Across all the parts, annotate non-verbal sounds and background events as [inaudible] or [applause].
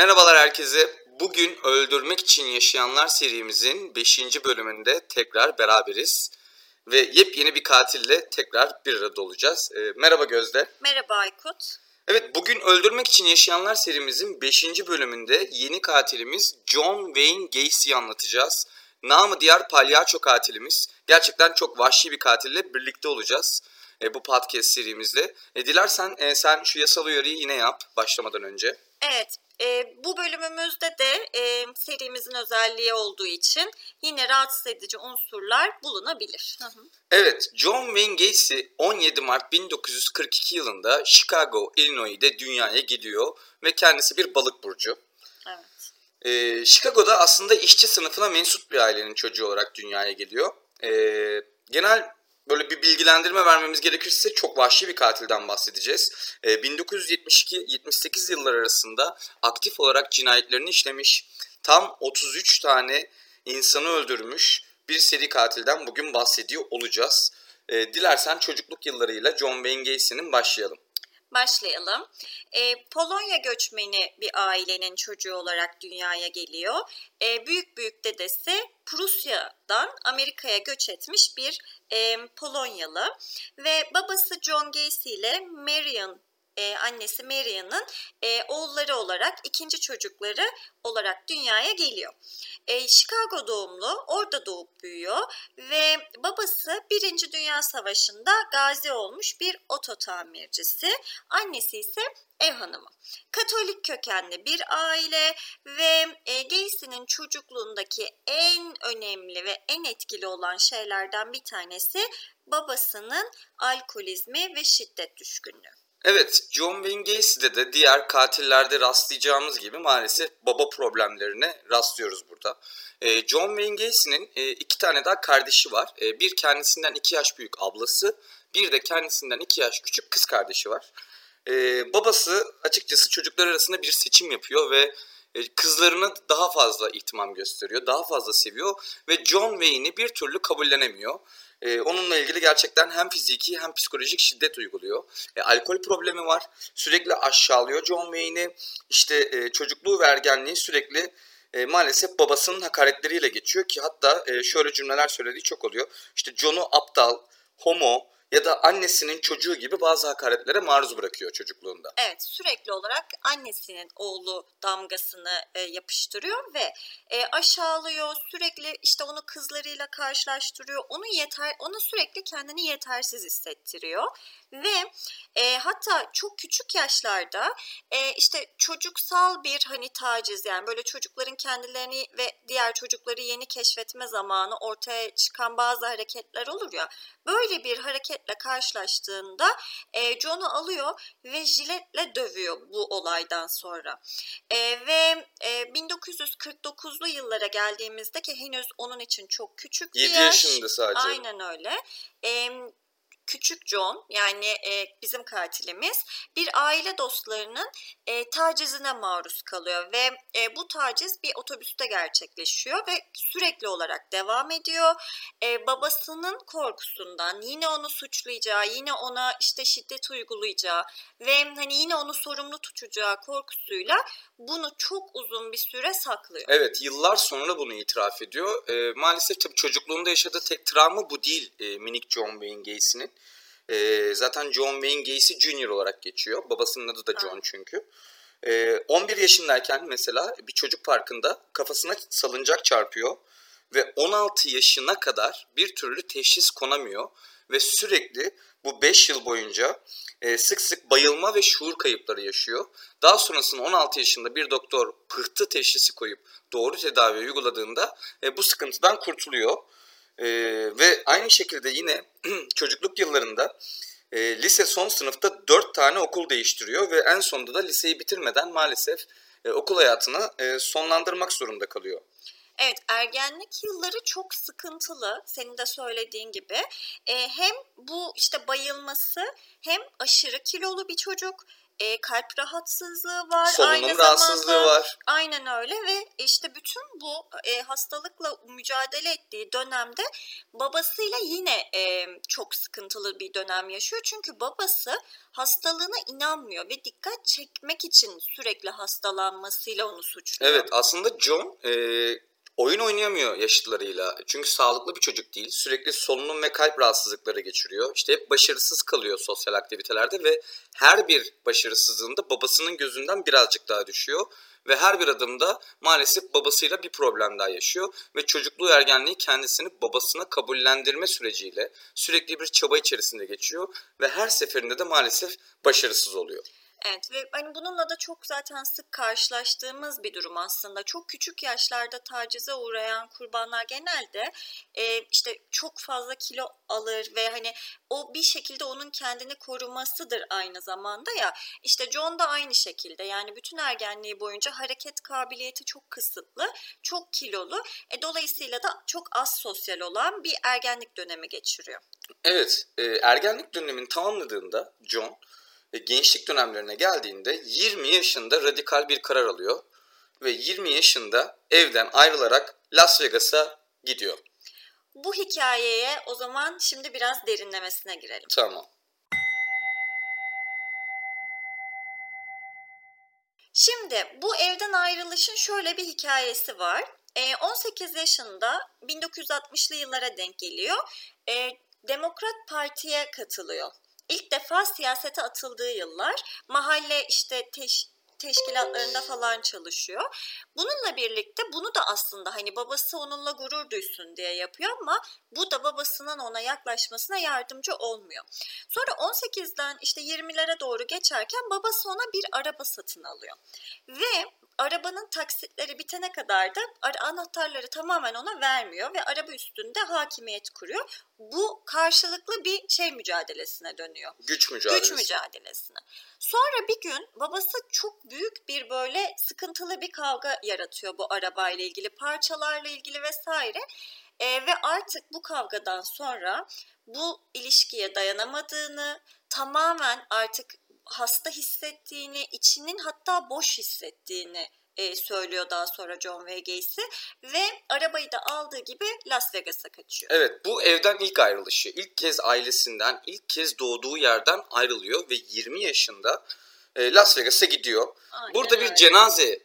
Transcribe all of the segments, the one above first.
Merhabalar herkese. Bugün Öldürmek için Yaşayanlar serimizin 5. bölümünde tekrar beraberiz. Ve yepyeni bir katille tekrar bir arada olacağız. Ee, merhaba Gözde. Merhaba Aykut. Evet bugün Öldürmek için Yaşayanlar serimizin 5. bölümünde yeni katilimiz John Wayne Gacy'yi anlatacağız. Namı diğer palyaço katilimiz. Gerçekten çok vahşi bir katille birlikte olacağız e, bu podcast serimizde. E, dilersen e, sen şu yasal uyarıyı yine yap başlamadan önce. Evet, e, bu bölümümüzde de e, serimizin özelliği olduğu için yine rahatsız edici unsurlar bulunabilir. Hı hı. Evet, John Wayne Gacy 17 Mart 1942 yılında Chicago, Illinois'de dünyaya geliyor ve kendisi bir balık burcu. Evet. Ee, Chicago'da aslında işçi sınıfına mensup bir ailenin çocuğu olarak dünyaya geliyor. Ee, genel böyle bir bilgilendirme vermemiz gerekirse çok vahşi bir katilden bahsedeceğiz. Ee, 1972-78 yıllar arasında aktif olarak cinayetlerini işlemiş, tam 33 tane insanı öldürmüş bir seri katilden bugün bahsediyor olacağız. Ee, dilersen çocukluk yıllarıyla John Wayne Gacy'nin başlayalım. Başlayalım. E, Polonya göçmeni bir ailenin çocuğu olarak dünyaya geliyor. E, büyük büyük dedesi Prusya'dan Amerika'ya göç etmiş bir e, Polonyalı ve babası John Gacy ile Marion e, annesi Marian'ın e, oğulları olarak ikinci çocukları olarak dünyaya geliyor. E, Chicago doğumlu, orada doğup büyüyor ve babası Birinci Dünya Savaşı'nda gazi olmuş bir oto tamircisi. Annesi ise ev hanımı. Katolik kökenli bir aile ve e, Gacy'nin çocukluğundaki en önemli ve en etkili olan şeylerden bir tanesi babasının alkolizmi ve şiddet düşkünlüğü. Evet, John Wayne Gacy'de de diğer katillerde rastlayacağımız gibi maalesef baba problemlerine rastlıyoruz burada. Ee, John Wayne Gacy'nin e, iki tane daha kardeşi var. E, bir kendisinden iki yaş büyük ablası, bir de kendisinden iki yaş küçük kız kardeşi var. E, babası açıkçası çocuklar arasında bir seçim yapıyor ve kızlarına daha fazla ihtimam gösteriyor, daha fazla seviyor ve John Wayne'i bir türlü kabullenemiyor. Ee, onunla ilgili gerçekten hem fiziki hem psikolojik şiddet uyguluyor. E, alkol problemi var. Sürekli aşağılıyor John Wayne'i. İşte e, çocukluğu ve ergenliği sürekli e, maalesef babasının hakaretleriyle geçiyor ki hatta e, şöyle cümleler söylediği çok oluyor. İşte John'u aptal, homo, ya da annesinin çocuğu gibi bazı hakaretlere maruz bırakıyor çocukluğunda. Evet sürekli olarak annesinin oğlu damgasını e, yapıştırıyor ve e, aşağılıyor sürekli işte onu kızlarıyla karşılaştırıyor onu yeter onu sürekli kendini yetersiz hissettiriyor ve e, hatta çok küçük yaşlarda e, işte çocuksal bir hani taciz yani böyle çocukların kendilerini ve diğer çocukları yeni keşfetme zamanı ortaya çıkan bazı hareketler olur ya böyle bir hareketle karşılaştığında e, John'u alıyor ve jiletle dövüyor bu olaydan sonra e, ve e, 1949'lu yıllara geldiğimizde ki henüz onun için çok küçük bir 7 yaş. yaşında sadece. Aynen öyle. E, küçük John yani e, bizim katilimiz bir aile dostlarının e, tacizine maruz kalıyor ve e, bu taciz bir otobüste gerçekleşiyor ve sürekli olarak devam ediyor. E, babasının korkusundan yine onu suçlayacağı, yine ona işte şiddet uygulayacağı ve hani yine onu sorumlu tutacağı korkusuyla bunu çok uzun bir süre saklıyor. Evet yıllar sonra bunu itiraf ediyor. E, maalesef tabii çocukluğunda yaşadığı tek travma bu değil e, minik John Wayne Gacy'nin. E, zaten John Wayne Gacy Jr. olarak geçiyor. Babasının adı da John çünkü. E, 11 yaşındayken mesela bir çocuk parkında kafasına salıncak çarpıyor. Ve 16 yaşına kadar bir türlü teşhis konamıyor. Ve sürekli bu 5 yıl boyunca e, sık sık bayılma ve şuur kayıpları yaşıyor. Daha sonrasında 16 yaşında bir doktor pıhtı teşhisi koyup doğru tedavi uyguladığında e, bu sıkıntıdan kurtuluyor. E, ve aynı şekilde yine [clears throat] çocukluk yıllarında e, lise son sınıfta 4 tane okul değiştiriyor ve en sonunda da liseyi bitirmeden maalesef e, okul hayatını e, sonlandırmak zorunda kalıyor. Evet ergenlik yılları çok sıkıntılı senin de söylediğin gibi. E, hem bu işte bayılması hem aşırı kilolu bir çocuk e, kalp rahatsızlığı var. Solunum aynı rahatsızlığı zamanda, var. Aynen öyle ve işte bütün bu e, hastalıkla mücadele ettiği dönemde babasıyla yine e, çok sıkıntılı bir dönem yaşıyor. Çünkü babası hastalığına inanmıyor ve dikkat çekmek için sürekli hastalanmasıyla onu suçluyor. Evet aslında John e, oyun oynayamıyor yaşıtlarıyla. Çünkü sağlıklı bir çocuk değil. Sürekli solunum ve kalp rahatsızlıkları geçiriyor. İşte hep başarısız kalıyor sosyal aktivitelerde ve her bir başarısızlığında babasının gözünden birazcık daha düşüyor. Ve her bir adımda maalesef babasıyla bir problem daha yaşıyor. Ve çocukluğu ergenliği kendisini babasına kabullendirme süreciyle sürekli bir çaba içerisinde geçiyor. Ve her seferinde de maalesef başarısız oluyor. Evet ve hani bununla da çok zaten sık karşılaştığımız bir durum aslında. Çok küçük yaşlarda tacize uğrayan kurbanlar genelde e, işte çok fazla kilo alır ve hani o bir şekilde onun kendini korumasıdır aynı zamanda ya. İşte John da aynı şekilde yani bütün ergenliği boyunca hareket kabiliyeti çok kısıtlı, çok kilolu. E, dolayısıyla da çok az sosyal olan bir ergenlik dönemi geçiriyor. Evet, e, ergenlik dönemini tamamladığında John gençlik dönemlerine geldiğinde 20 yaşında radikal bir karar alıyor ve 20 yaşında evden ayrılarak Las Vegas'a gidiyor. Bu hikayeye o zaman şimdi biraz derinlemesine girelim. Tamam. Şimdi bu evden ayrılışın şöyle bir hikayesi var. 18 yaşında 1960'lı yıllara denk geliyor. Demokrat Parti'ye katılıyor. İlk defa siyasete atıldığı yıllar mahalle işte teş, teşkilatlarında falan çalışıyor. Bununla birlikte bunu da aslında hani babası onunla gurur duysun diye yapıyor ama bu da babasının ona yaklaşmasına yardımcı olmuyor. Sonra 18'den işte 20'lere doğru geçerken babası ona bir araba satın alıyor. Ve arabanın taksitleri bitene kadar da anahtarları tamamen ona vermiyor ve araba üstünde hakimiyet kuruyor. Bu karşılıklı bir şey mücadelesine dönüyor. Güç mücadelesi. Güç mücadelesine. Sonra bir gün babası çok büyük bir böyle sıkıntılı bir kavga yaratıyor bu arabayla ilgili, parçalarla ilgili vesaire. E, ve artık bu kavgadan sonra bu ilişkiye dayanamadığını, tamamen artık hasta hissettiğini, içinin hatta boş hissettiğini e, söylüyor daha sonra John Wayne Gacy ve arabayı da aldığı gibi Las Vegas'a kaçıyor. Evet bu evden ilk ayrılışı. İlk kez ailesinden, ilk kez doğduğu yerden ayrılıyor ve 20 yaşında e, Las Vegas'a gidiyor. Aynen Burada bir öyle. cenaze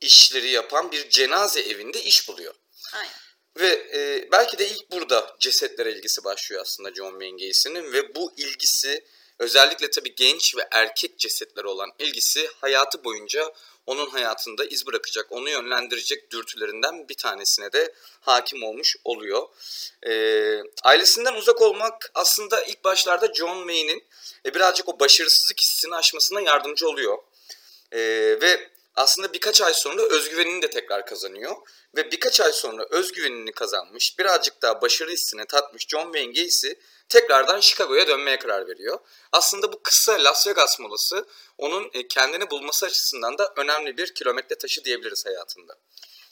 işleri yapan bir cenaze evinde iş buluyor. Aynen. Ve e, belki de ilk burada cesetlere ilgisi başlıyor aslında John Wayne Gacy'nin ve bu ilgisi özellikle tabii genç ve erkek cesetlere olan ilgisi hayatı boyunca onun hayatında iz bırakacak, onu yönlendirecek dürtülerinden bir tanesine de hakim olmuş oluyor. E, ailesinden uzak olmak aslında ilk başlarda John Wayne'in e, birazcık o başarısızlık hissini aşmasına yardımcı oluyor. E, ve aslında birkaç ay sonra özgüvenini de tekrar kazanıyor. Ve birkaç ay sonra özgüvenini kazanmış, birazcık daha başarı hissini tatmış John Wayne Gacy tekrardan Chicago'ya dönmeye karar veriyor. Aslında bu kısa Las Vegas molası onun e, kendini bulması açısından da önemli bir kilometre taşı diyebiliriz hayatında.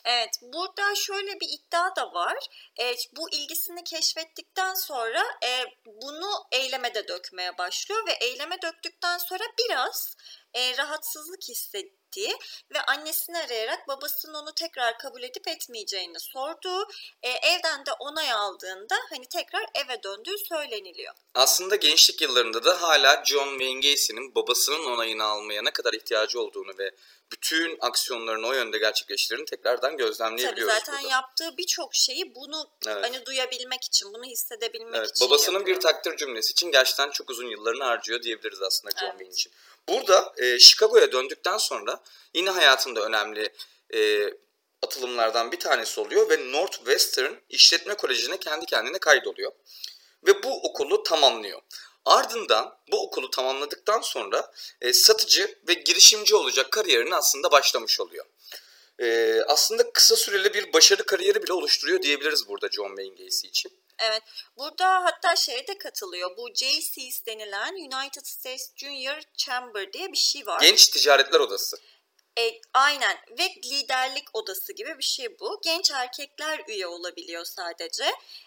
Evet, burada şöyle bir iddia da var. E, bu ilgisini keşfettikten sonra e, bunu eyleme de dökmeye başlıyor ve eyleme döktükten sonra biraz e, rahatsızlık hissettiği ve annesini arayarak babasının onu tekrar kabul edip etmeyeceğini sorduğu, e, evden de onay aldığında hani tekrar eve döndüğü söyleniliyor. Aslında gençlik yıllarında da hala John Wayne Gacy'nin babasının onayını almaya ne kadar ihtiyacı olduğunu ve bütün aksiyonlarını o yönde gerçekleştirdiğini tekrardan Tabii gözlemleyebiliyoruz zaten burada. yaptığı birçok şeyi bunu Evet. hani duyabilmek için, bunu hissedebilmek Evet, için babasının bir yapıyor. takdir cümlesi için gerçekten çok uzun yıllarını harcıyor diyebiliriz aslında John Evet. Wayne için. Burada e, Chicago'ya döndükten sonra yine hayatında önemli e, atılımlardan bir tanesi oluyor ve Northwestern İşletme Koleji'ne kendi kendine kaydoluyor. Ve bu okulu tamamlıyor. Ardından bu okulu tamamladıktan sonra e, satıcı ve girişimci olacak kariyerine aslında başlamış oluyor. E, aslında kısa süreli bir başarı kariyeri bile oluşturuyor diyebiliriz burada John Wayne Gacy için. Evet. Burada hatta şeye de katılıyor. Bu JCS denilen United States Junior Chamber diye bir şey var. Genç Ticaretler Odası. E, aynen ve liderlik odası gibi bir şey bu. Genç erkekler üye olabiliyor sadece.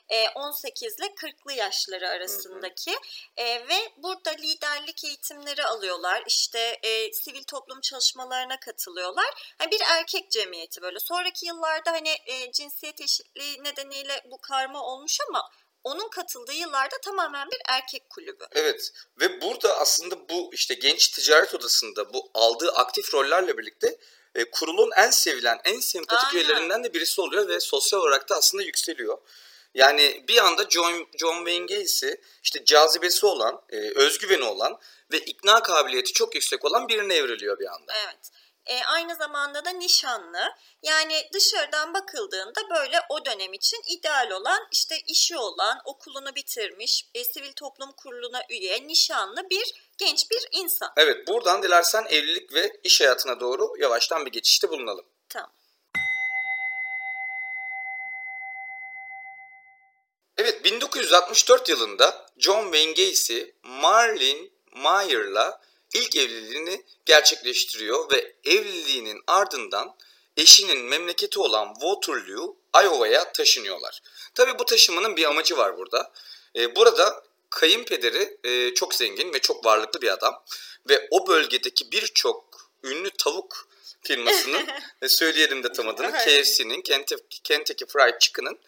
E, 18 ile 40'lı yaşları arasındaki E, ve burada liderlik eğitimleri alıyorlar. İşte e, sivil toplum çalışmalarına katılıyorlar. Yani bir erkek cemiyeti böyle. Sonraki yıllarda hani e, cinsiyet eşitliği nedeniyle bu karma olmuş ama onun katıldığı yıllarda tamamen bir erkek kulübü. Evet ve burada aslında bu işte genç ticaret odasında bu aldığı aktif rollerle birlikte e, kurulun en sevilen, en sempatik Aynen. üyelerinden de birisi oluyor ve sosyal olarak da aslında yükseliyor. Yani bir anda John, John Wayne Gacy işte cazibesi olan, e, özgüveni olan ve ikna kabiliyeti çok yüksek olan birine evriliyor bir anda. Evet. E, aynı zamanda da nişanlı. Yani dışarıdan bakıldığında böyle o dönem için ideal olan işte işi olan, okulunu bitirmiş, e, sivil toplum kuruluna üye, nişanlı bir genç bir insan. Evet buradan dilersen evlilik ve iş hayatına doğru yavaştan bir geçişte bulunalım. Tamam. Evet 1964 yılında John Wayne Gacy Marlene Mayer'la ilk evliliğini gerçekleştiriyor ve evliliğinin ardından eşinin memleketi olan Waterloo, Iowa'ya taşınıyorlar. Tabi bu taşımanın bir amacı var burada. Ee, burada kayınpederi e, çok zengin ve çok varlıklı bir adam ve o bölgedeki birçok ünlü tavuk firmasının [laughs] e, söyleyelim de tam adını. KFC'nin Kentucky, Kentucky Fried Chicken'ın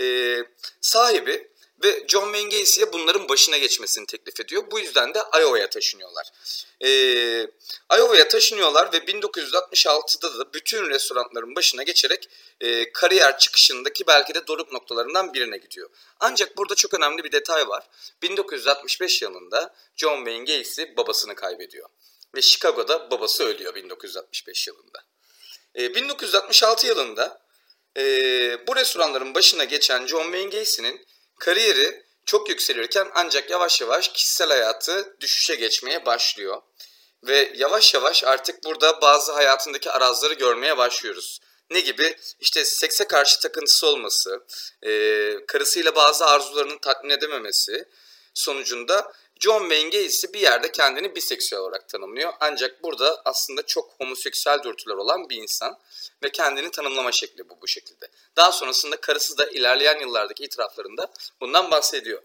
e, sahibi ve John Wayne Gacy'ye bunların başına geçmesini teklif ediyor. Bu yüzden de Iowa'ya taşınıyorlar. E, Iowa'ya taşınıyorlar ve 1966'da da bütün restoranların başına geçerek e, kariyer çıkışındaki belki de doruk noktalarından birine gidiyor. Ancak burada çok önemli bir detay var. 1965 yılında John Wayne Gacy babasını kaybediyor. Ve Chicago'da babası ölüyor 1965 yılında. E, 1966 yılında e, bu restoranların başına geçen John Wayne Gacy'nin kariyeri çok yükselirken ancak yavaş yavaş kişisel hayatı düşüşe geçmeye başlıyor. Ve yavaş yavaş artık burada bazı hayatındaki arazları görmeye başlıyoruz. Ne gibi? İşte sekse karşı takıntısı olması, e, karısıyla bazı arzularını tatmin edememesi sonucunda John Wayne Gacy bir yerde kendini biseksüel olarak tanımlıyor. Ancak burada aslında çok homoseksüel dürtüler olan bir insan ve kendini tanımlama şekli bu bu şekilde. Daha sonrasında karısı da ilerleyen yıllardaki itiraflarında bundan bahsediyor.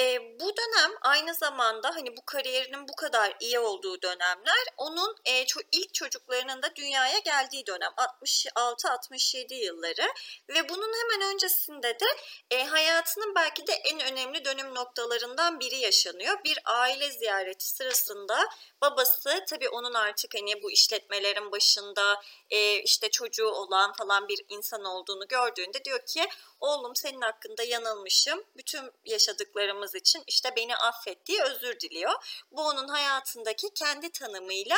E, bu dönem aynı zamanda hani bu kariyerinin bu kadar iyi olduğu dönemler onun e, ço- ilk çocuklarının da dünyaya geldiği dönem 66-67 yılları ve bunun hemen öncesinde de e, hayatının belki de en önemli dönüm noktalarından biri yaşanıyor. Bir aile ziyareti sırasında babası tabii onun artık hani bu işletmelerin başında e, işte çocuğu olan falan bir insan olduğunu gördüğünde diyor ki oğlum senin hakkında yanılmışım. Bütün yaşadıklarımız için işte beni affet diye özür diliyor. Bu onun hayatındaki kendi tanımıyla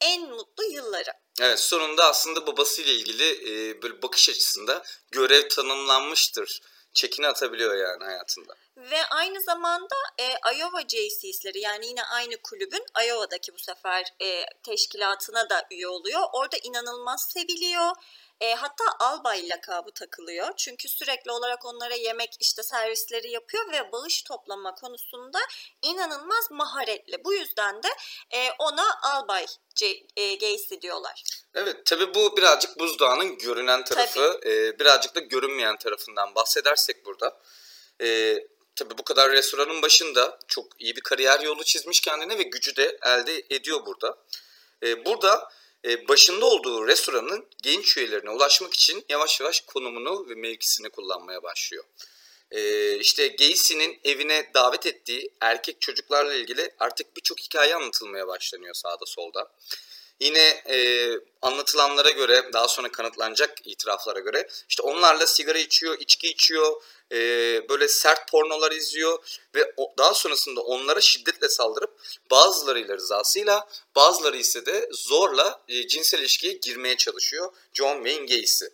en mutlu yılları. Evet sonunda aslında babasıyla ilgili e, böyle bakış açısında görev tanımlanmıştır. Çekini atabiliyor yani hayatında. Ve aynı zamanda e, Iowa JC's'leri yani yine aynı kulübün Iowa'daki bu sefer e, teşkilatına da üye oluyor. Orada inanılmaz seviliyor. E, hatta albay lakabı takılıyor. Çünkü sürekli olarak onlara yemek işte servisleri yapıyor ve bağış toplama konusunda inanılmaz maharetli. Bu yüzden de e, ona albay e, Gacy diyorlar. Evet tabi bu birazcık buzdağının görünen tarafı, e, birazcık da görünmeyen tarafından bahsedersek burada. E, tabi bu kadar restoranın başında çok iyi bir kariyer yolu çizmiş kendine ve gücü de elde ediyor burada. E, burada başında olduğu restoranın genç üyelerine ulaşmak için yavaş yavaş konumunu ve mevkisini kullanmaya başlıyor. E, işte Gacy'nin evine davet ettiği erkek çocuklarla ilgili artık birçok hikaye anlatılmaya başlanıyor sağda solda. Yine e, anlatılanlara göre daha sonra kanıtlanacak itiraflara göre işte onlarla sigara içiyor, içki içiyor, e, böyle sert pornolar izliyor ve o, daha sonrasında onlara şiddetle saldırıp bazılarıyla rızasıyla bazıları ise de zorla e, cinsel ilişkiye girmeye çalışıyor John Wayne Gacy.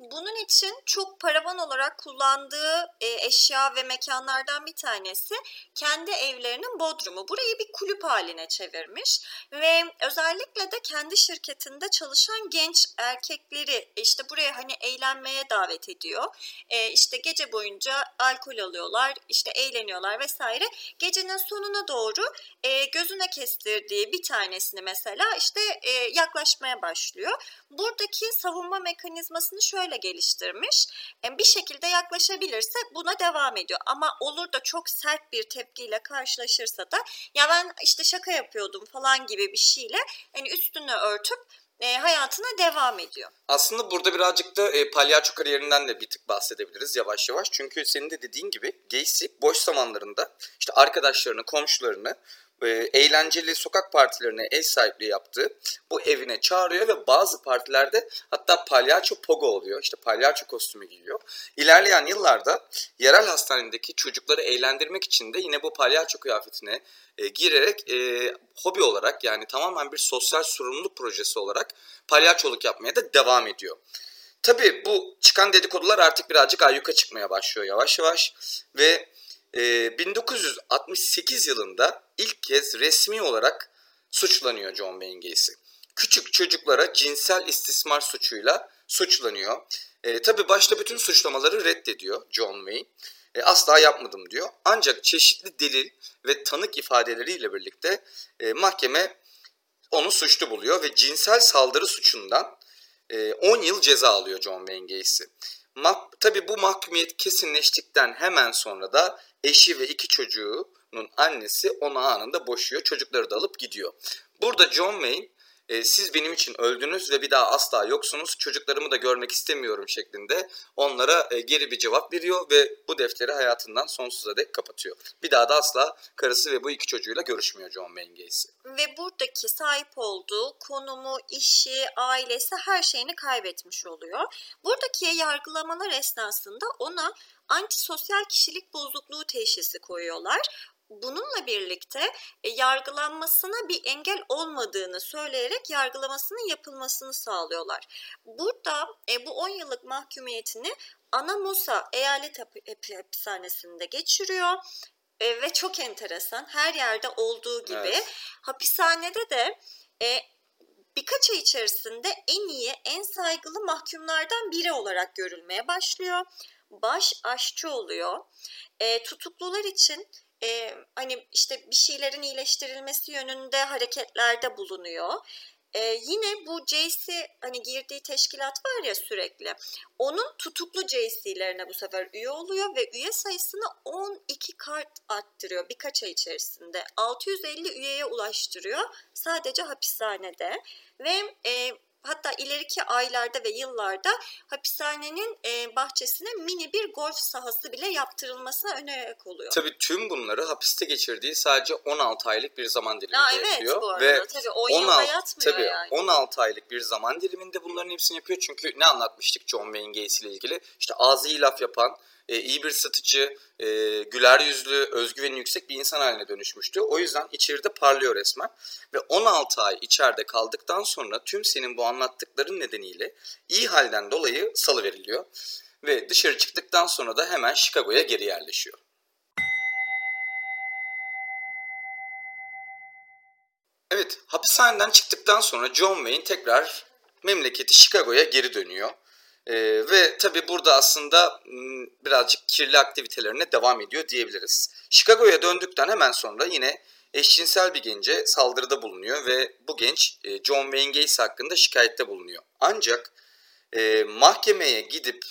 Bunun için çok paravan olarak kullandığı e, eşya ve mekanlardan bir tanesi kendi evlerinin bodrumu. Burayı bir kulüp haline çevirmiş ve özellikle de kendi şirketinde çalışan genç erkekleri işte buraya hani eğlenmeye davet ediyor. E, işte gece boyunca alkol alıyorlar, işte eğleniyorlar vesaire. Gecenin sonuna doğru e, gözüne kestirdiği bir tanesini mesela işte e, yaklaşmaya başlıyor. Buradaki savunma mekanizmasını şöyle geliştirmiş. E, bir şekilde yaklaşabilirse buna devam ediyor. Ama olur da çok sert bir tepkiyle karşılaşırsa da ya ben işte şaka yapıyordum falan gibi bir şeyle hani üstünü örtüp e, hayatına devam ediyor. Aslında burada birazcık da e, palyaço kariyerinden de bir tık bahsedebiliriz yavaş yavaş. Çünkü senin de dediğin gibi Gacy boş zamanlarında işte arkadaşlarını, komşularını e, eğlenceli sokak partilerine ev sahipliği yaptığı bu evine çağırıyor ve bazı partilerde hatta palyaço pogo oluyor. İşte palyaço kostümü giyiyor. İlerleyen yıllarda yerel hastanedeki çocukları eğlendirmek için de yine bu palyaço kıyafetine e, girerek e, hobi olarak yani tamamen bir sosyal sorumluluk projesi olarak palyaçoluk yapmaya da devam ediyor. Tabii bu çıkan dedikodular artık birazcık ayyuka çıkmaya başlıyor yavaş yavaş ve e, 1968 yılında ilk kez resmi olarak suçlanıyor John Wayne. Küçük çocuklara cinsel istismar suçuyla suçlanıyor. E, tabii başta bütün suçlamaları reddediyor John Wayne. E, asla yapmadım diyor. Ancak çeşitli delil ve tanık ifadeleriyle birlikte e, mahkeme onu suçlu buluyor ve cinsel saldırı suçundan e, 10 yıl ceza alıyor John Wayne. Tabii bu mahkumiyet kesinleştikten hemen sonra da eşi ve iki çocuğunun annesi onu anında boşuyor. Çocukları da alıp gidiyor. Burada John Wayne e, siz benim için öldünüz ve bir daha asla yoksunuz. Çocuklarımı da görmek istemiyorum şeklinde onlara e, geri bir cevap veriyor ve bu defteri hayatından sonsuza dek kapatıyor. Bir daha da asla karısı ve bu iki çocuğuyla görüşmüyor John Wayne. Ve buradaki sahip olduğu konumu, işi, ailesi her şeyini kaybetmiş oluyor. Buradaki yargılamalar esnasında ona antisosyal kişilik bozukluğu teşhisi koyuyorlar. Bununla birlikte e, yargılanmasına bir engel olmadığını söyleyerek yargılamasının yapılmasını sağlıyorlar. Burada e, bu 10 yıllık mahkumiyetini Anamosa Eyalet Hap- Hapishanesi'nde geçiriyor. E, ve çok enteresan her yerde olduğu gibi Evet. hapishanede de e, birkaç ay içerisinde en iyi, en saygılı mahkumlardan biri olarak görülmeye başlıyor. Baş aşçı oluyor. E, tutuklular için e, hani işte bir şeylerin iyileştirilmesi yönünde hareketlerde bulunuyor. E, yine bu JC hani girdiği teşkilat var ya sürekli. Onun tutuklu JC'lerine bu sefer üye oluyor ve üye sayısını 12 kart arttırıyor birkaç ay içerisinde. 650 üyeye ulaştırıyor sadece hapishanede ve e, hatta ileriki aylarda ve yıllarda hapishanenin e, bahçesine mini bir golf sahası bile yaptırılmasına önererek oluyor. Tabii tüm bunları hapiste geçirdiği sadece 16 aylık bir zaman diliminde Aa, evet yapıyor. bu arada Ve tabii 10 yılda 16, yatmıyor tabii, yani. 16 aylık bir zaman diliminde bunların hepsini yapıyor. Çünkü ne anlatmıştık John Wayne Gacy ile ilgili? İşte ağzı laf yapan, e, iyi bir satıcı, e, güler yüzlü, özgüveni yüksek bir insan haline dönüşmüştü. O yüzden içeride parlıyor resmen. Ve 16 ay içeride kaldıktan sonra tüm senin bu anlattıkların nedeniyle iyi halden dolayı salı veriliyor. Ve dışarı çıktıktan sonra da hemen Chicago'ya geri yerleşiyor. Evet, hapishaneden çıktıktan sonra John Wayne tekrar memleketi Chicago'ya geri dönüyor. Ee, ve tabi burada aslında birazcık kirli aktivitelerine devam ediyor diyebiliriz. Chicago'ya döndükten hemen sonra yine eşcinsel bir gence saldırıda bulunuyor ve bu genç e, John Wayne Gacy hakkında şikayette bulunuyor. Ancak e, mahkemeye gidip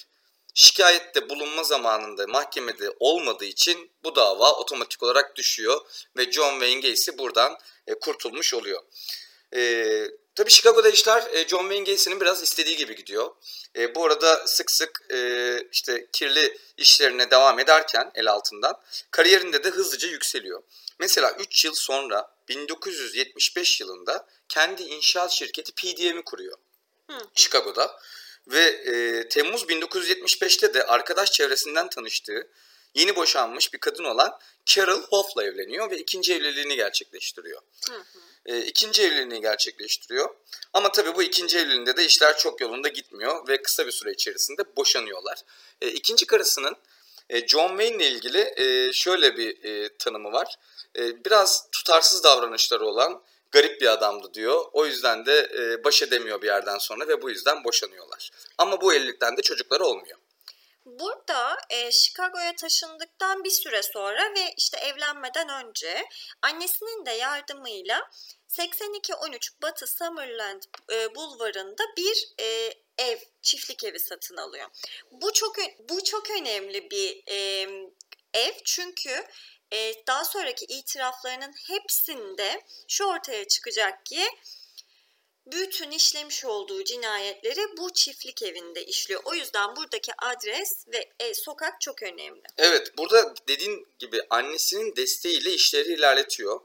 şikayette bulunma zamanında mahkemede olmadığı için bu dava otomatik olarak düşüyor ve John Wayne Gacy buradan e, kurtulmuş oluyor. E, tabii Chicago'da işler e, John Wayne Gacy'nin biraz istediği gibi gidiyor. E, bu arada sık sık e, işte kirli işlerine devam ederken el altından kariyerinde de hızlıca yükseliyor. Mesela 3 yıl sonra 1975 yılında kendi inşaat şirketi PDM'i kuruyor. Hı. Chicago'da ve e, Temmuz 1975'te de arkadaş çevresinden tanıştığı yeni boşanmış bir kadın olan Carol Hoff'la evleniyor ve ikinci evliliğini gerçekleştiriyor. Hı hı. E, ikinci evliliğini gerçekleştiriyor. Ama tabii bu ikinci evliliğinde de işler çok yolunda gitmiyor ve kısa bir süre içerisinde boşanıyorlar. E, ikinci karısının e, John Wayne ile ilgili e, şöyle bir e, tanımı var. E, biraz tutarsız davranışları olan garip bir adamdı diyor. O yüzden de e, baş edemiyor bir yerden sonra ve bu yüzden boşanıyorlar. Ama bu evlilikten de çocukları olmuyor. Burada e, Chicago'ya taşındıktan bir süre sonra ve işte evlenmeden önce annesinin de yardımıyla 8213 Batı Summerland e, bulvarında bir e, ev, çiftlik evi satın alıyor. Bu çok bu çok önemli bir e, ev çünkü e, daha sonraki itiraflarının hepsinde şu ortaya çıkacak ki bütün işlemiş olduğu cinayetleri bu çiftlik evinde işliyor. O yüzden buradaki adres ve e, sokak çok önemli. Evet, burada dediğin gibi annesinin desteğiyle işleri ilerletiyor.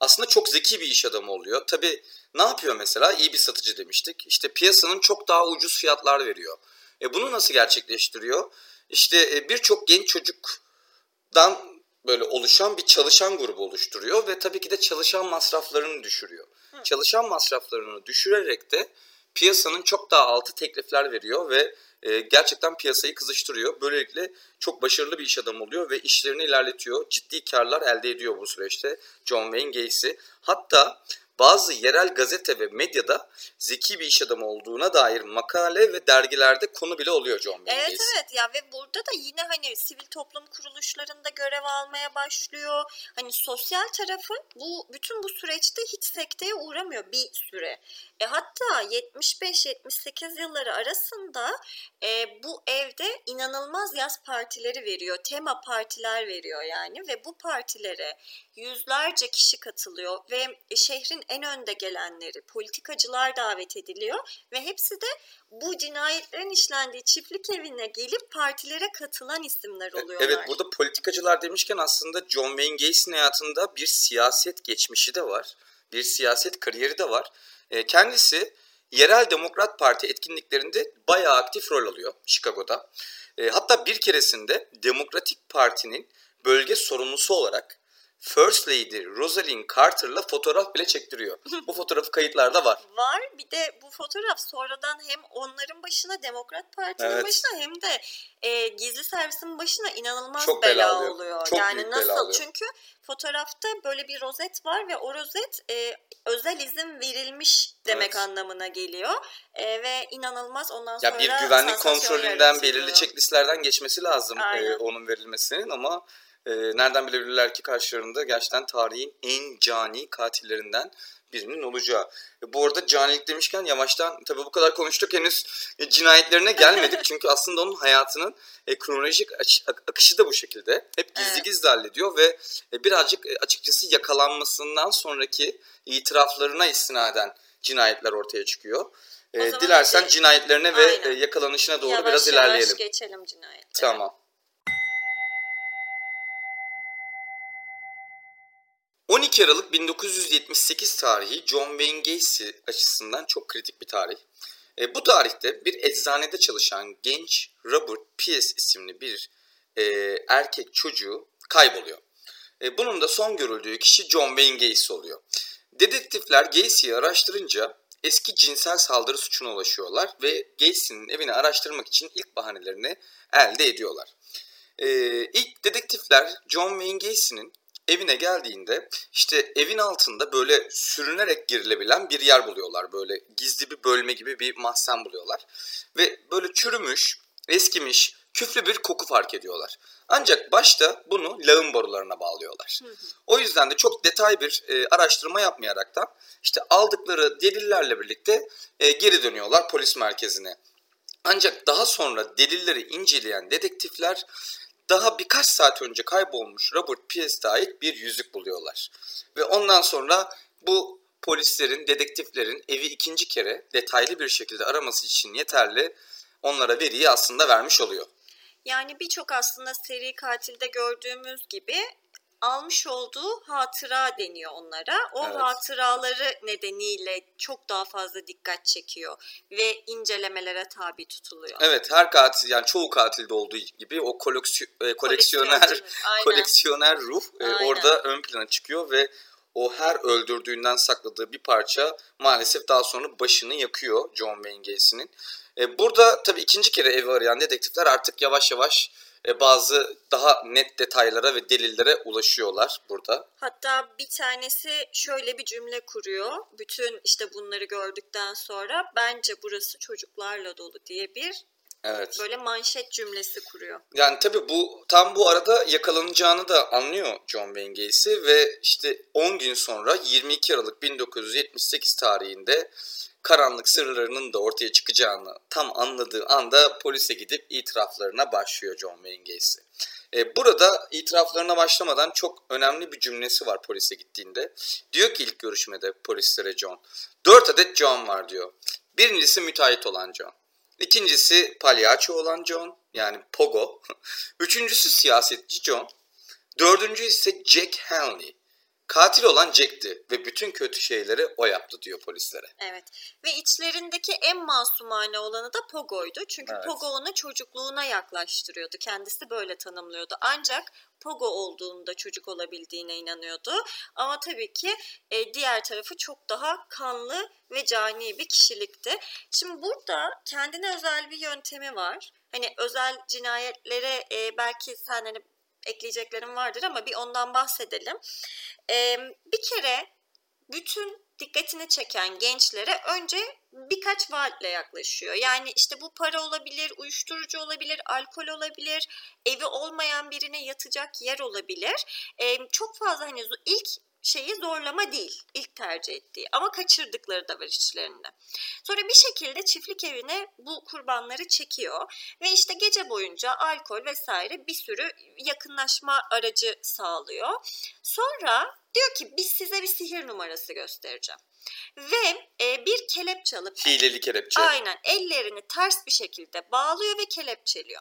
Aslında çok zeki bir iş adamı oluyor. Tabi ne yapıyor mesela? İyi bir satıcı demiştik. İşte piyasanın çok daha ucuz fiyatlar veriyor. E bunu nasıl gerçekleştiriyor? İşte e, birçok genç çocuktan böyle oluşan bir çalışan grubu oluşturuyor ve tabii ki de çalışan masraflarını düşürüyor. Çalışan masraflarını düşürerek de piyasanın çok daha altı teklifler veriyor ve e, gerçekten piyasayı kızıştırıyor. Böylelikle çok başarılı bir iş adamı oluyor ve işlerini ilerletiyor. Ciddi karlar elde ediyor bu süreçte John Wayne Gacy. Hatta bazı yerel gazete ve medyada zeki bir iş adamı olduğuna dair makale ve dergilerde konu bile oluyor John Mendes. Evet evet ya ve burada da yine hani sivil toplum kuruluşlarında görev almaya başlıyor. Hani sosyal tarafı bu bütün bu süreçte hiç sekteye uğramıyor bir süre. E, hatta 75-78 yılları arasında e, bu evde inanılmaz yaz partileri veriyor. Tema partiler veriyor yani ve bu partilere yüzlerce kişi katılıyor ve şehrin en önde gelenleri, politikacılar davet ediliyor ve hepsi de bu cinayetlerin işlendiği çiftlik evine gelip partilere katılan isimler e, oluyorlar. Evet burada politikacılar demişken aslında John Wayne Gacy'nin hayatında bir siyaset geçmişi de var. Bir siyaset kariyeri de var. E, kendisi yerel Demokrat Parti etkinliklerinde bayağı aktif rol alıyor Chicago'da. E, hatta bir keresinde Demokratik Parti'nin bölge sorumlusu olarak First Lady Rosalind Carter'la fotoğraf bile çektiriyor. bu [laughs] fotoğrafı kayıtlarda var. Var. Bir de bu fotoğraf sonradan hem onların başına Demokrat Parti'nin evet. başına hem de e, gizli servisin başına inanılmaz Çok bela, bela oluyor. oluyor. Çok yani nasıl? Bela oluyor. Çünkü fotoğrafta böyle bir rozet var ve o rozet e, özel izin verilmiş demek evet. anlamına geliyor. E, ve inanılmaz ondan sonra Ya bir güvenlik kontrolünden belirli checklistlerden geçmesi lazım e, onun verilmesinin ama e, nereden bilebilirler ki karşılarında gerçekten tarihin en cani katillerinden birinin olacağı. E, bu arada canilik demişken yavaştan tabi bu kadar konuştuk henüz e, cinayetlerine gelmedik. [laughs] Çünkü aslında onun hayatının e, kronolojik akışı da bu şekilde. Hep gizli evet. gizli hallediyor ve e, birazcık e, açıkçası yakalanmasından sonraki itiraflarına istinaden cinayetler ortaya çıkıyor. E, dilersen hadi, cinayetlerine ve e, yakalanışına doğru yavaş biraz ilerleyelim. Yavaş geçelim cinayetlere. Tamam. 12 Aralık 1978 tarihi John Wayne Gacy açısından çok kritik bir tarih. E, bu tarihte bir eczanede çalışan genç Robert Pierce isimli bir e, erkek çocuğu kayboluyor. E, bunun da son görüldüğü kişi John Wayne Gacy oluyor. Dedektifler Gacy'yi araştırınca eski cinsel saldırı suçuna ulaşıyorlar ve Gacy'nin evini araştırmak için ilk bahanelerini elde ediyorlar. E, ilk dedektifler John Wayne Gacy'nin evine geldiğinde işte evin altında böyle sürünerek girilebilen bir yer buluyorlar. Böyle gizli bir bölme gibi bir mahzen buluyorlar. Ve böyle çürümüş, eskimiş, küflü bir koku fark ediyorlar. Ancak başta bunu lağım borularına bağlıyorlar. O yüzden de çok detay bir e, araştırma yapmayaraktan işte aldıkları delillerle birlikte e, geri dönüyorlar polis merkezine. Ancak daha sonra delilleri inceleyen dedektifler daha birkaç saat önce kaybolmuş Robert Pierce'e ait bir yüzük buluyorlar. Ve ondan sonra bu polislerin, dedektiflerin evi ikinci kere detaylı bir şekilde araması için yeterli onlara veriyi aslında vermiş oluyor. Yani birçok aslında seri katilde gördüğümüz gibi almış olduğu hatıra deniyor onlara. O Evet. hatıraları nedeniyle çok daha fazla dikkat çekiyor ve incelemelere tabi tutuluyor. Evet her katil yani çoğu katilde olduğu gibi o koleksiy- e, koleksiyoner [laughs] koleksiyoner ruh e, Aynen. orada ön plana çıkıyor ve o her öldürdüğünden sakladığı bir parça maalesef daha sonra başını yakıyor John Wayne Gacy'nin. E, burada tabii ikinci kere evi arayan dedektifler artık yavaş yavaş e, bazı daha net detaylara ve delillere ulaşıyorlar burada. Hatta bir tanesi şöyle bir cümle kuruyor. Bütün işte bunları gördükten sonra bence burası çocuklarla dolu diye bir Evet. böyle manşet cümlesi kuruyor. Yani tabii bu tam bu arada yakalanacağını da anlıyor John Wayne Gacy ve işte 10 gün sonra 22 Aralık 1978 tarihinde karanlık sırlarının da ortaya çıkacağını tam anladığı anda polise gidip itiraflarına başlıyor John Wayne Gacy. E, burada itiraflarına başlamadan çok önemli bir cümlesi var polise gittiğinde. Diyor ki ilk görüşmede polislere John, 4 adet John var diyor. Birincisi müteahhit olan John. İkincisi palyaço olan John yani Pogo. [laughs] Üçüncüsü siyasetçi John. Dördüncü ise Jack Hanley. Katil olan Jack'ti ve bütün kötü şeyleri o yaptı diyor polislere. Evet. Ve içlerindeki en masumane olanı da Pogo'ydu. Çünkü Evet. Pogo onu çocukluğuna yaklaştırıyordu. Kendisi böyle tanımlıyordu. Ancak Pogo olduğunda çocuk olabildiğine inanıyordu. Ama tabii ki e, diğer tarafı çok daha kanlı ve cani bir kişilikti. Şimdi burada kendine özel bir yöntemi var. Hani özel cinayetlere e, belki sen hani ekleyeceklerim vardır ama bir ondan bahsedelim. E, bir kere bütün dikkatini çeken gençlere önce birkaç vaatle yaklaşıyor. Yani işte bu para olabilir, uyuşturucu olabilir, alkol olabilir, evi olmayan birine yatacak yer olabilir. Ee, çok fazla hani ilk şeyi zorlama değil, ilk tercih ettiği ama kaçırdıkları da var içlerinde. Sonra bir şekilde çiftlik evine bu kurbanları çekiyor ve işte gece boyunca alkol vesaire bir sürü yakınlaşma aracı sağlıyor. Sonra diyor ki biz size bir sihir numarası göstereceğim. Ve e, bir kelepçe alıp Hileli kelepçe. Aynen ellerini ters bir şekilde bağlıyor ve kelepçeliyor.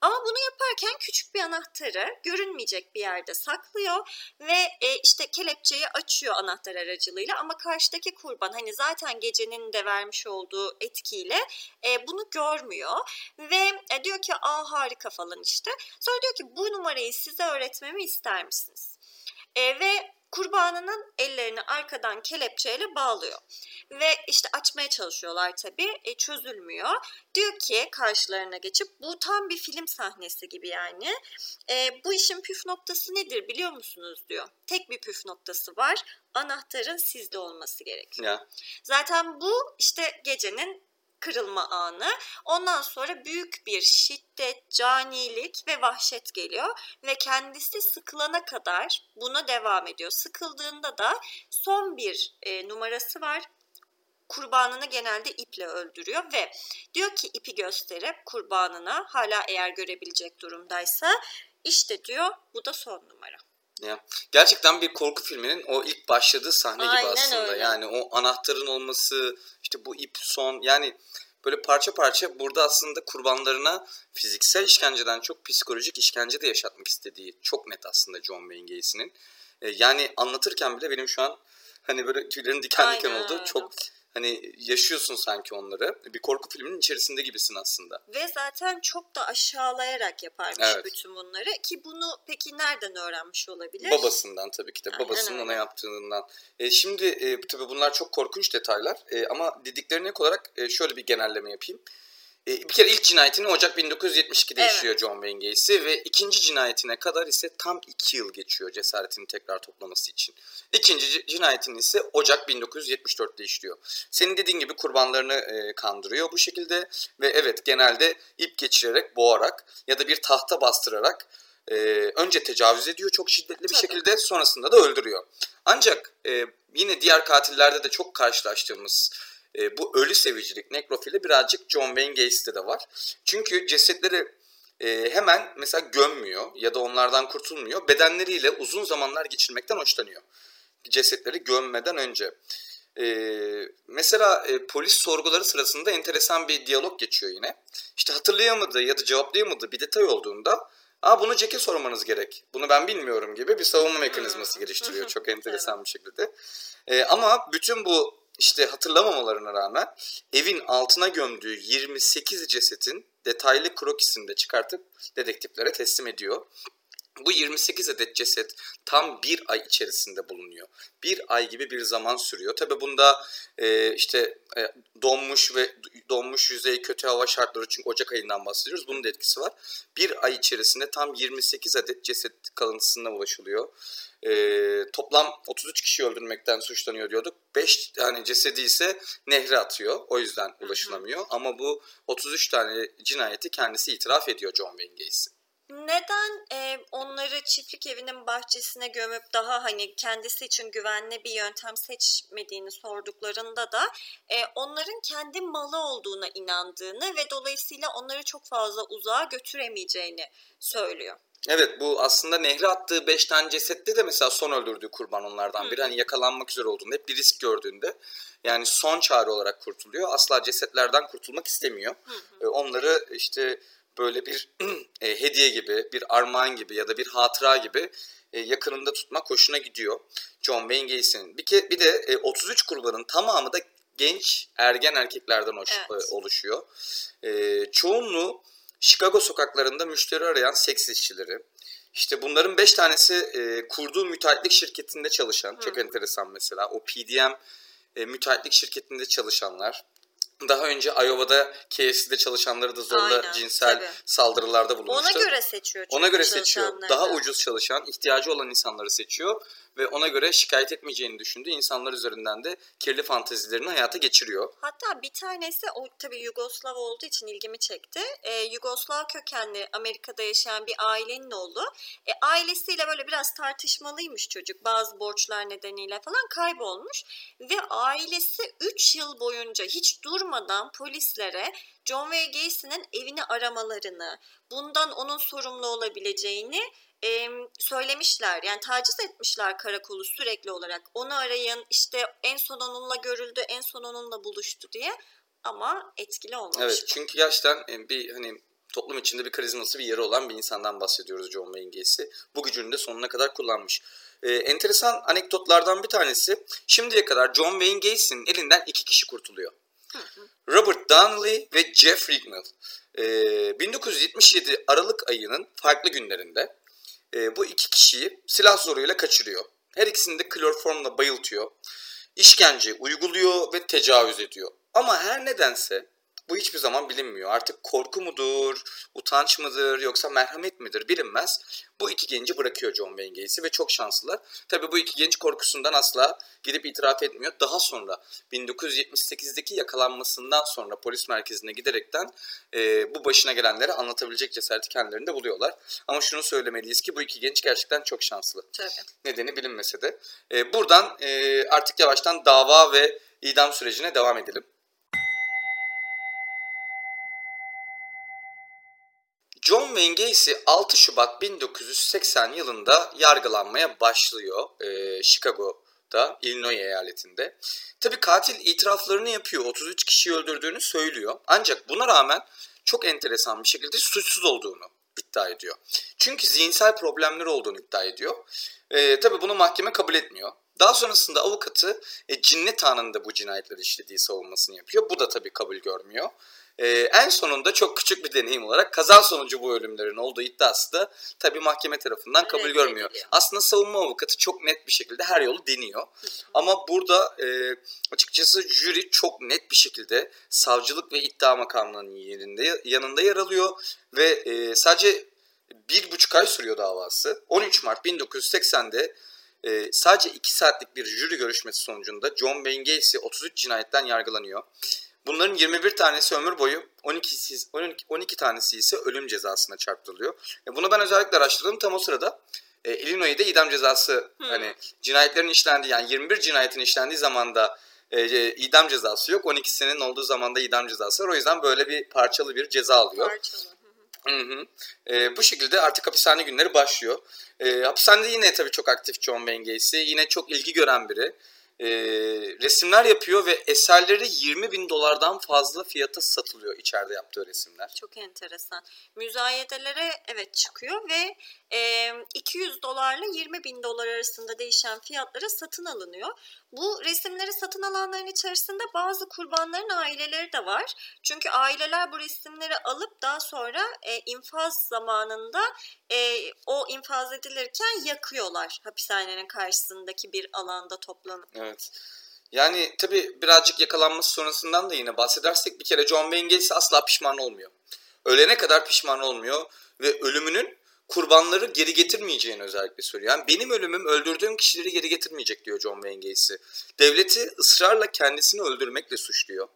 Ama bunu yaparken küçük bir anahtarı görünmeyecek bir yerde saklıyor ve e, işte kelepçeyi açıyor anahtar aracılığıyla ama karşıdaki kurban hani zaten gecenin de vermiş olduğu etkiyle e, bunu görmüyor ve e, diyor ki aa harika falan işte. Sonra diyor ki bu numarayı size öğretmemi ister misiniz? E, ve kurbanının ellerini arkadan kelepçeyle bağlıyor. Ve işte açmaya çalışıyorlar tabii. E, çözülmüyor. Diyor ki karşılarına geçip bu tam bir film sahnesi gibi yani. E, bu işin püf noktası nedir biliyor musunuz diyor. Tek bir püf noktası var. Anahtarın sizde olması gerekiyor. Ya. Zaten bu işte gecenin kırılma anı. Ondan sonra büyük bir şiddet, canilik ve vahşet geliyor ve kendisi sıkılana kadar buna devam ediyor. Sıkıldığında da son bir e, numarası var. Kurbanını genelde iple öldürüyor ve diyor ki ipi gösterip kurbanına hala eğer görebilecek durumdaysa işte diyor bu da son numara. Ya. Gerçekten bir korku filminin o ilk başladığı sahne gibi Aynen aslında. öyle. Yani o anahtarın olması, işte bu ip son yani böyle parça parça burada aslında kurbanlarına fiziksel işkenceden çok psikolojik işkence de yaşatmak istediği çok net aslında John Wayne Gacy'nin. E, yani anlatırken bile benim şu an hani böyle tüylerim diken diken Aynen oldu. Çok hani yaşıyorsun sanki onları. Bir korku filminin içerisinde gibisin aslında. Ve zaten çok da aşağılayarak yaparmış Evet. bütün bunları ki bunu peki nereden öğrenmiş olabilir? Babasından tabii ki de. Aynen Babasının öyle. ona yaptığından. E, şimdi e, tabii bunlar çok korkunç detaylar. E, ama dediklerine ek olarak e, şöyle bir genelleme yapayım. E, bir kere ilk cinayetini Ocak 1972'de Evet. işliyor John Wayne Gacy ve ikinci cinayetine kadar ise tam iki yıl geçiyor cesaretini tekrar toplaması için. İkinci cinayetini ise Ocak 1974'te işliyor. Senin dediğin gibi kurbanlarını e, kandırıyor bu şekilde ve evet genelde ip geçirerek, boğarak ya da bir tahta bastırarak e, önce tecavüz ediyor çok şiddetli bir Tabii. şekilde sonrasında da öldürüyor. Ancak e, yine diğer katillerde de çok karşılaştığımız e, bu ölü sevicilik, nekrofili birazcık John Wayne Gacy'de de var. Çünkü cesetleri e, hemen mesela gömmüyor ya da onlardan kurtulmuyor. Bedenleriyle uzun zamanlar geçirmekten hoşlanıyor. Cesetleri gömmeden önce. E, mesela e, polis sorguları sırasında enteresan bir diyalog geçiyor yine. İşte hatırlayamadığı ya da cevaplayamadığı bir detay olduğunda Aa bunu Jack'e sormanız gerek. Bunu ben bilmiyorum gibi bir savunma mekanizması geliştiriyor çok [laughs] enteresan bir şekilde. Ee, ama bütün bu işte hatırlamamalarına rağmen evin altına gömdüğü 28 cesetin detaylı krokisini de çıkartıp dedektiflere teslim ediyor. Bu 28 adet ceset tam bir ay içerisinde bulunuyor. Bir ay gibi bir zaman sürüyor. Tabi bunda e, işte e, donmuş ve donmuş yüzey kötü hava şartları çünkü Ocak ayından bahsediyoruz. Bunun da etkisi var. Bir ay içerisinde tam 28 adet ceset kalıntısına ulaşılıyor. E, toplam 33 kişi öldürmekten suçlanıyor diyorduk. 5 tane cesedi ise nehre atıyor. O yüzden ulaşılamıyor. Ama bu 33 tane cinayeti kendisi itiraf ediyor John Wayne Gacy. Neden e, onları çiftlik evinin bahçesine gömüp daha hani kendisi için güvenli bir yöntem seçmediğini sorduklarında da e, onların kendi malı olduğuna inandığını ve dolayısıyla onları çok fazla uzağa götüremeyeceğini söylüyor. Evet bu aslında nehre attığı 5 tane cesette de mesela son öldürdüğü kurban onlardan biri. Hani yakalanmak üzere olduğunda hep bir risk gördüğünde yani son çare olarak kurtuluyor. Asla cesetlerden kurtulmak istemiyor. Hı hı. Onları işte böyle bir [clears throat] e, hediye gibi, bir armağan gibi ya da bir hatıra gibi e, yakınında tutmak hoşuna gidiyor. John Wayne Gacy'nin. Bir, ke, bir de e, 33 kurbanın tamamı da genç ergen erkeklerden hoş, evet. e, oluşuyor. E, çoğunluğu Chicago sokaklarında müşteri arayan seks işçileri. İşte bunların 5 tanesi e, kurduğu müteahhitlik şirketinde çalışan, Hı. çok enteresan mesela. O PDM e, müteahhitlik şirketinde çalışanlar daha önce Iowa'da KFC'de çalışanları da zorla Aynen, cinsel tabii. saldırılarda bulunmuştu. Ona göre seçiyor. Ona göre seçiyor. Daha ucuz çalışan, ihtiyacı olan insanları seçiyor ve ona göre şikayet etmeyeceğini düşündüğü insanlar üzerinden de kirli fantezilerini hayata geçiriyor. Hatta bir tanesi o tabii Yugoslav olduğu için ilgimi çekti. Ee, Yugoslav kökenli Amerika'da yaşayan bir ailenin oğlu. E, ailesiyle böyle biraz tartışmalıymış çocuk. Bazı borçlar nedeniyle falan kaybolmuş ve ailesi 3 yıl boyunca hiç durmadan polislere John Wayne Gacy'nin evini aramalarını, bundan onun sorumlu olabileceğini e, söylemişler. Yani taciz etmişler karakolu sürekli olarak. Onu arayın işte en son onunla görüldü, en son onunla buluştu diye. Ama etkili olmamış. Evet çünkü gerçekten bir hani toplum içinde bir karizması bir yeri olan bir insandan bahsediyoruz John Wayne Gacy. Bu gücünü de sonuna kadar kullanmış. Ee, enteresan anekdotlardan bir tanesi şimdiye kadar John Wayne Gacy'nin elinden iki kişi kurtuluyor. Robert Donnelly ve Jeff Rignall. Ee, 1977 Aralık ayının farklı günlerinde e, bu iki kişiyi silah zoruyla kaçırıyor. Her ikisini de kloroformla bayıltıyor. İşkence uyguluyor ve tecavüz ediyor. Ama her nedense bu hiçbir zaman bilinmiyor. Artık korku mudur, utanç mıdır yoksa merhamet midir bilinmez. Bu iki genci bırakıyor John Wayne Gacy ve çok şanslılar. Tabii bu iki genç korkusundan asla gidip itiraf etmiyor. Daha sonra 1978'deki yakalanmasından sonra polis merkezine giderekten e, bu başına gelenleri anlatabilecek cesareti kendilerinde buluyorlar. Ama şunu söylemeliyiz ki bu iki genç gerçekten çok şanslı. Tabii. Nedeni bilinmese de. E, buradan e, artık yavaştan dava ve idam sürecine devam edelim. John Wayne Gacy 6 Şubat 1980 yılında yargılanmaya başlıyor e, Chicago'da, Illinois eyaletinde. Tabi katil itiraflarını yapıyor, 33 kişiyi öldürdüğünü söylüyor. Ancak buna rağmen çok enteresan bir şekilde suçsuz olduğunu iddia ediyor. Çünkü zihinsel problemleri olduğunu iddia ediyor. E, tabii bunu mahkeme kabul etmiyor. Daha sonrasında avukatı e, cinnet anında bu cinayetleri işlediği savunmasını yapıyor. Bu da tabii kabul görmüyor. Ee, en sonunda çok küçük bir deneyim olarak kaza sonucu bu ölümlerin olduğu iddiası da tabii mahkeme tarafından kabul evet, görmüyor. Ediliyor. Aslında savunma avukatı çok net bir şekilde her yolu deniyor. Ama burada e, açıkçası jüri çok net bir şekilde savcılık ve iddia makamlarının yerinde, yanında yer alıyor ve e, sadece bir buçuk ay sürüyor davası. 13 Mart 1980'de e, sadece 2 saatlik bir jüri görüşmesi sonucunda John Wayne Gacy 33 cinayetten yargılanıyor. Bunların 21 tanesi ömür boyu, 12, 12, 12 tanesi ise ölüm cezasına çarptırılıyor. E bunu ben özellikle araştırdım. Tam o sırada e, Illinois'de idam cezası hmm. hani cinayetlerin işlendiği yani 21 cinayetin işlendiği zamanda e, e, idam cezası yok. 12'sinin olduğu zamanda idam cezası var. O yüzden böyle bir parçalı bir ceza alıyor. Parçalı. Hı hı. E, bu şekilde artık hapishane günleri başlıyor. E, hapishanede yine tabii çok aktif John Wayne Gacy. Yine çok ilgi gören biri. E, resimler yapıyor ve eserleri 20 bin dolardan fazla fiyata satılıyor içeride yaptığı resimler. Çok enteresan. Müzayedelere evet çıkıyor ve 200 dolarla 20 bin dolar arasında değişen fiyatlara satın alınıyor. Bu resimleri satın alanların içerisinde bazı kurbanların aileleri de var. Çünkü aileler bu resimleri alıp daha sonra e, infaz zamanında e, o infaz edilirken yakıyorlar hapishanenin karşısındaki bir alanda toplanıp. Evet. Yani tabii birazcık yakalanması sonrasından da yine bahsedersek bir kere John Wayne Gacy asla pişman olmuyor. Ölene kadar pişman olmuyor ve ölümünün kurbanları geri getirmeyeceğini özellikle söylüyor. Yani benim ölümüm öldürdüğüm kişileri geri getirmeyecek diyor John Wayne Gacy. Devleti ısrarla kendisini öldürmekle suçluyor.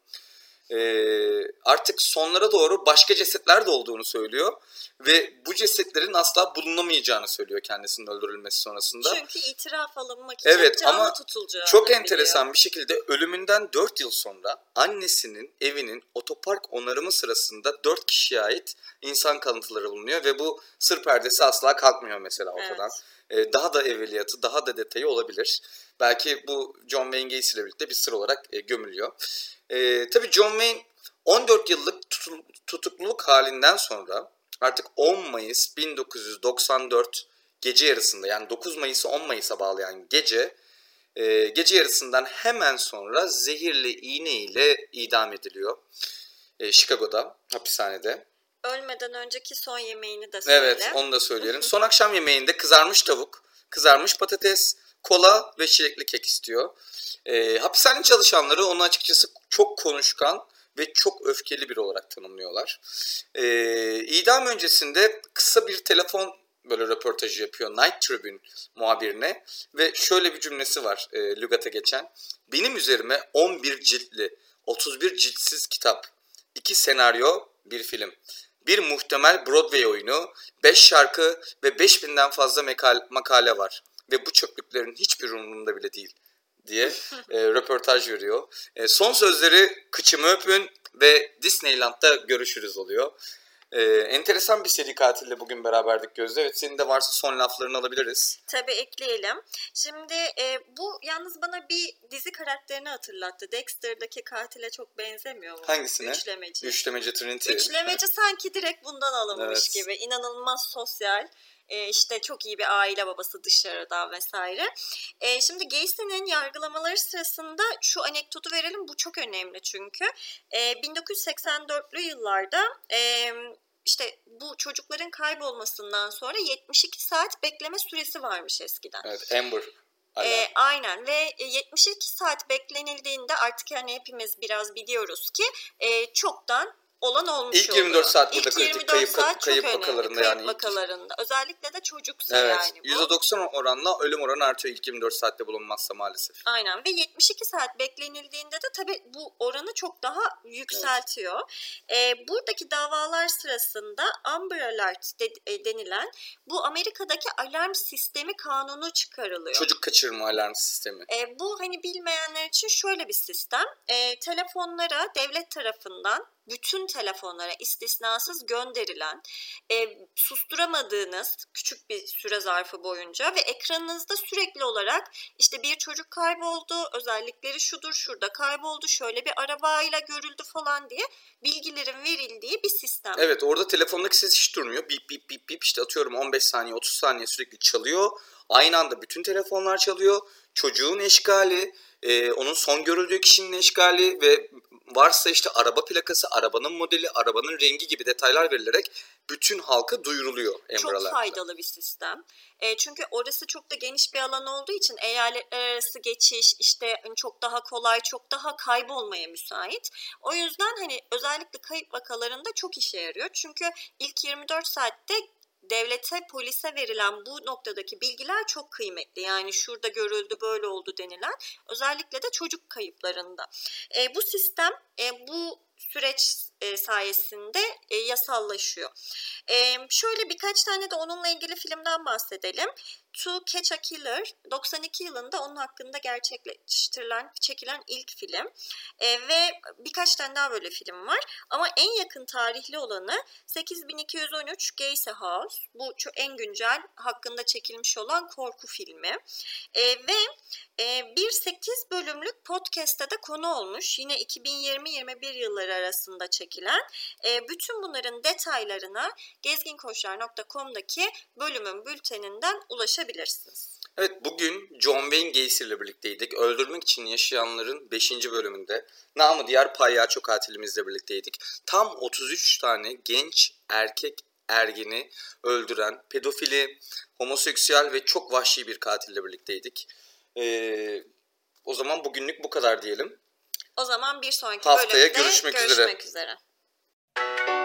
Ee, artık sonlara doğru başka cesetler de olduğunu söylüyor ve bu cesetlerin asla bulunamayacağını söylüyor kendisinin öldürülmesi sonrasında. Çünkü itiraf alınmak için Evet canlı ama tutulacağı çok biliyor. enteresan bir şekilde ölümünden 4 yıl sonra annesinin evinin otopark onarımı sırasında 4 kişiye ait insan kalıntıları bulunuyor ve bu sır perdesi asla kalkmıyor mesela ortadan. Ee, daha da evveliyatı, daha da detayı olabilir. Belki bu John Wayne Gacy ile birlikte bir sır olarak e, gömülüyor. Ee, tabii John Wayne 14 yıllık tutul- tutukluluk halinden sonra artık 10 Mayıs 1994 gece yarısında yani 9 Mayıs'ı 10 Mayıs'a bağlayan gece e, gece yarısından hemen sonra zehirli iğne ile idam ediliyor. E, Chicago'da hapishanede. Ölmeden önceki son yemeğini de söyle. Evet onu da söyleyelim. [laughs] Son akşam yemeğinde kızarmış tavuk, kızarmış patates, kola ve çilekli kek istiyor. E, hapishane çalışanları onu açıkçası çok konuşkan ve çok öfkeli biri olarak tanımlıyorlar. E, idam öncesinde kısa bir telefon böyle röportajı yapıyor Night Tribune muhabirine ve şöyle bir cümlesi var e, lügata geçen. Benim üzerime 11 ciltli, 31 ciltsiz kitap, 2 senaryo, bir film, bir muhtemel Broadway oyunu, 5 şarkı ve 5000'den fazla makale var ve bu çöplüklerin hiçbir umurumda bile değil diye e, [laughs] röportaj veriyor. E, son sözleri kıçımı öpün ve Disneyland'da görüşürüz oluyor. E, enteresan bir seri katille bugün beraberdik Gözde. Evet senin de varsa son laflarını alabiliriz. Tabii ekleyelim. Şimdi e, bu yalnız bana bir dizi karakterini hatırlattı. Dexter'daki katile çok benzemiyor mu? Hangisine? Üçlemeci. Üçlemeci Trinity. Üçlemeci sanki direkt bundan alınmış Evet. gibi. İnanılmaz sosyal. E, işte çok iyi bir aile babası dışarıdan vesaire. E, şimdi Gacy'nin yargılamaları sırasında şu anekdotu verelim. Bu çok önemli çünkü. E, 1984'lü yıllarda e, işte bu çocukların kaybolmasından sonra 72 saat bekleme süresi varmış eskiden. Evet Amber. Hala. E, aynen ve e, 72 saat beklenildiğinde artık hani hepimiz biraz biliyoruz ki e, çoktan olan olmuş İlk 24 oluyor. saat burada İlk kritik. 24 Kayıp- saat çok kayıp önemli. vakalarında kayıp yani ilk- vakalarında. Özellikle de çocuksa Evet. yani bu. %90 oranla ölüm oranı artıyor ilk 24 saatte bulunmazsa maalesef. Aynen ve 72 saat beklenildiğinde de tabii bu oranı çok daha yükseltiyor. Ee, buradaki davalar sırasında Amber Alert de- e, denilen bu Amerika'daki alarm sistemi kanunu çıkarılıyor. Çocuk kaçırma alarm sistemi. E, bu hani bilmeyenler için şöyle bir sistem. E, telefonlara devlet tarafından bütün telefonlara istisnasız gönderilen, e, susturamadığınız küçük bir süre zarfı boyunca ve ekranınızda sürekli olarak işte bir çocuk kayboldu, özellikleri şudur şurada kayboldu, şöyle bir arabayla görüldü falan diye bilgilerin verildiği bir sistem. Evet orada telefondaki ses hiç durmuyor. Bip bip bip bip işte atıyorum 15 saniye 30 saniye sürekli çalıyor. Aynı anda bütün telefonlar çalıyor. Çocuğun eşgali, e, onun son görüldüğü kişinin eşgali ve varsa işte araba plakası, arabanın modeli, arabanın rengi gibi detaylar verilerek bütün halka duyuruluyor Amber Çok faydalı bir sistem. E, çünkü orası çok da geniş bir alan olduğu için eyaletler arası geçiş işte hani çok daha kolay, çok daha kaybolmaya müsait. O yüzden hani özellikle kayıp vakalarında çok işe yarıyor. Çünkü ilk 24 saatte devlete, polise verilen bu noktadaki bilgiler çok kıymetli. Yani şurada görüldü, böyle oldu denilen özellikle de çocuk kayıplarında. E, bu sistem e, bu süreç e, sayesinde e, yasallaşıyor. E, şöyle birkaç tane de onunla ilgili filmden bahsedelim. To Catch a Killer 92 yılında onun hakkında gerçekleştirilen, çekilen ilk film. E, ve birkaç tane daha böyle film var. Ama en yakın tarihli olanı 8213 Gacy House. Bu en güncel hakkında çekilmiş olan korku filmi. E, ve e, bir 8 bölümlük podcast'te de konu olmuş. Yine 2020-21 yılları arasında çekilen. E, bütün bunların detaylarına gezginkoçlar.com'daki bölümün bülteninden ulaşabilirsiniz. Evet bugün John Wayne Gacy ile birlikteydik. Öldürmek için yaşayanların 5. bölümünde. Namı diğer palyaço katilimizle birlikteydik. Tam 33 tane genç erkek ergeni öldüren pedofili, homoseksüel ve çok vahşi bir katille birlikteydik. Ee, o zaman bugünlük bu kadar diyelim. O zaman bir sonraki Haftaya bölümde görüşmek, görüşmek üzere. üzere.